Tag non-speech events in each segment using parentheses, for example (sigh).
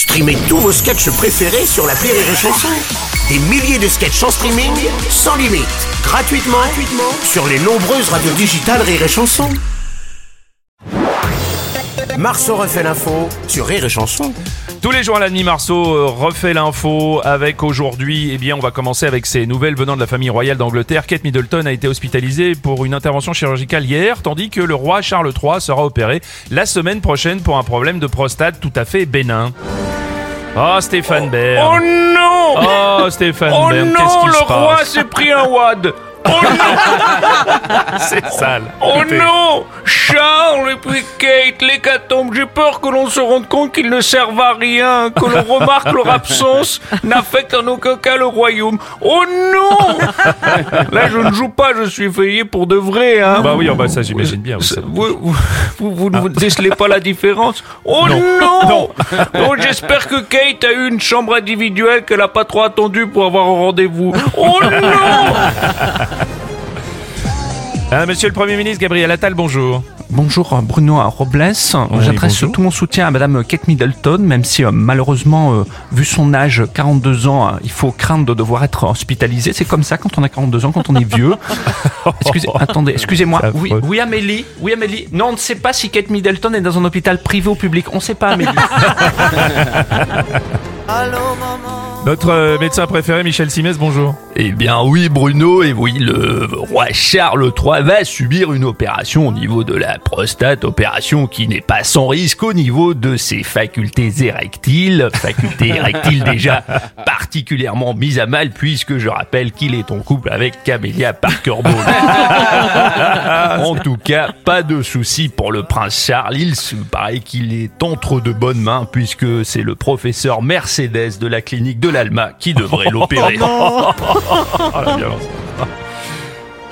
Streamez tous vos sketchs préférés sur la Rire et Chanson. Des milliers de sketchs en streaming, sans limite, gratuitement, gratuitement sur les nombreuses radios digitales Rire et Chanson. Marceau refait l'info sur Rire et Chanson. Tous les jours à la demi Marceau euh, refait l'info avec aujourd'hui, eh bien, on va commencer avec ces nouvelles venant de la famille royale d'Angleterre. Kate Middleton a été hospitalisée pour une intervention chirurgicale hier, tandis que le roi Charles III sera opéré la semaine prochaine pour un problème de prostate tout à fait bénin. Oh, Stéphane Bern. Oh non Oh, Stéphane Oh Bern, qu'est-ce qui le se roi passe s'est pris un wad (laughs) Oh non C'est sale. Oh Écoutez. non Charles et puis Kate, l'hécatombe, j'ai peur que l'on se rende compte qu'ils ne servent à rien, que l'on remarque leur absence n'affecte en aucun cas le royaume. Oh non (laughs) Là, je ne joue pas, je suis veillé pour de vrai, hein Bah oui, oh bah ça j'imagine bien. Vous- Vous, vous, ne décelez pas la différence? Oh Non. (laughs) non, Oh, J'espère que Kate a eu une chambre individuelle qu'elle a pas trop attendu pour avoir un rendez-vous. Oh non (laughs) Ah, monsieur le Premier ministre Gabriel Attal, bonjour. Bonjour Bruno Robles, j'adresse tout mon soutien à Madame Kate Middleton, même si euh, malheureusement, euh, vu son âge, 42 ans, euh, il faut craindre de devoir être hospitalisé. C'est comme ça quand on a 42 ans, quand on est vieux. (laughs) Excusez, attendez, excusez-moi. Oui, oui Amélie, oui Amélie. Non, on ne sait pas si Kate Middleton est dans un hôpital privé ou public. On ne sait pas Amélie. (laughs) Notre euh, médecin préféré Michel Simès, bonjour. Eh bien oui Bruno, et oui, le roi Charles III va subir une opération au niveau de la prostate, opération qui n'est pas sans risque au niveau de ses facultés érectiles, facultés érectiles déjà particulièrement mises à mal puisque je rappelle qu'il est en couple avec Camélia Parker Bowles. (laughs) en tout cas, pas de souci pour le prince Charles, il se paraît qu'il est entre de bonnes mains puisque c'est le professeur Mercedes de la clinique de l'Alma qui devrait l'opérer. Oh, (laughs) violence.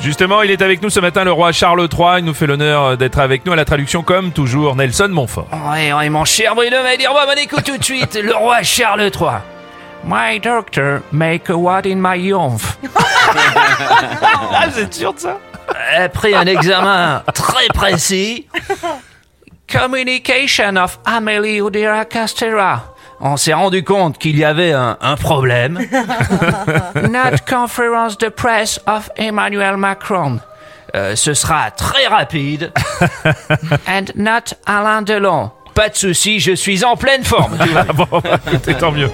Justement, il est avec nous ce matin, le roi Charles III. Il nous fait l'honneur d'être avec nous à la traduction, comme toujours, Nelson Montfort. Ouais, ouais, mon cher Bruno va dire, bon, ben écoute tout de suite, le roi Charles III. My doctor make a what in my youth. (laughs) Ah, vous êtes sûr de ça? Après un examen très précis, Communication of Amélie Oudéa Castera. on s'est rendu compte qu'il y avait un, un problème. (laughs) Not conference de presse of Emmanuel Macron. Euh, ce sera très rapide. (laughs) And not Alain Delon. Pas de souci, je suis en pleine forme. Ah bon, écoutez, tant mieux.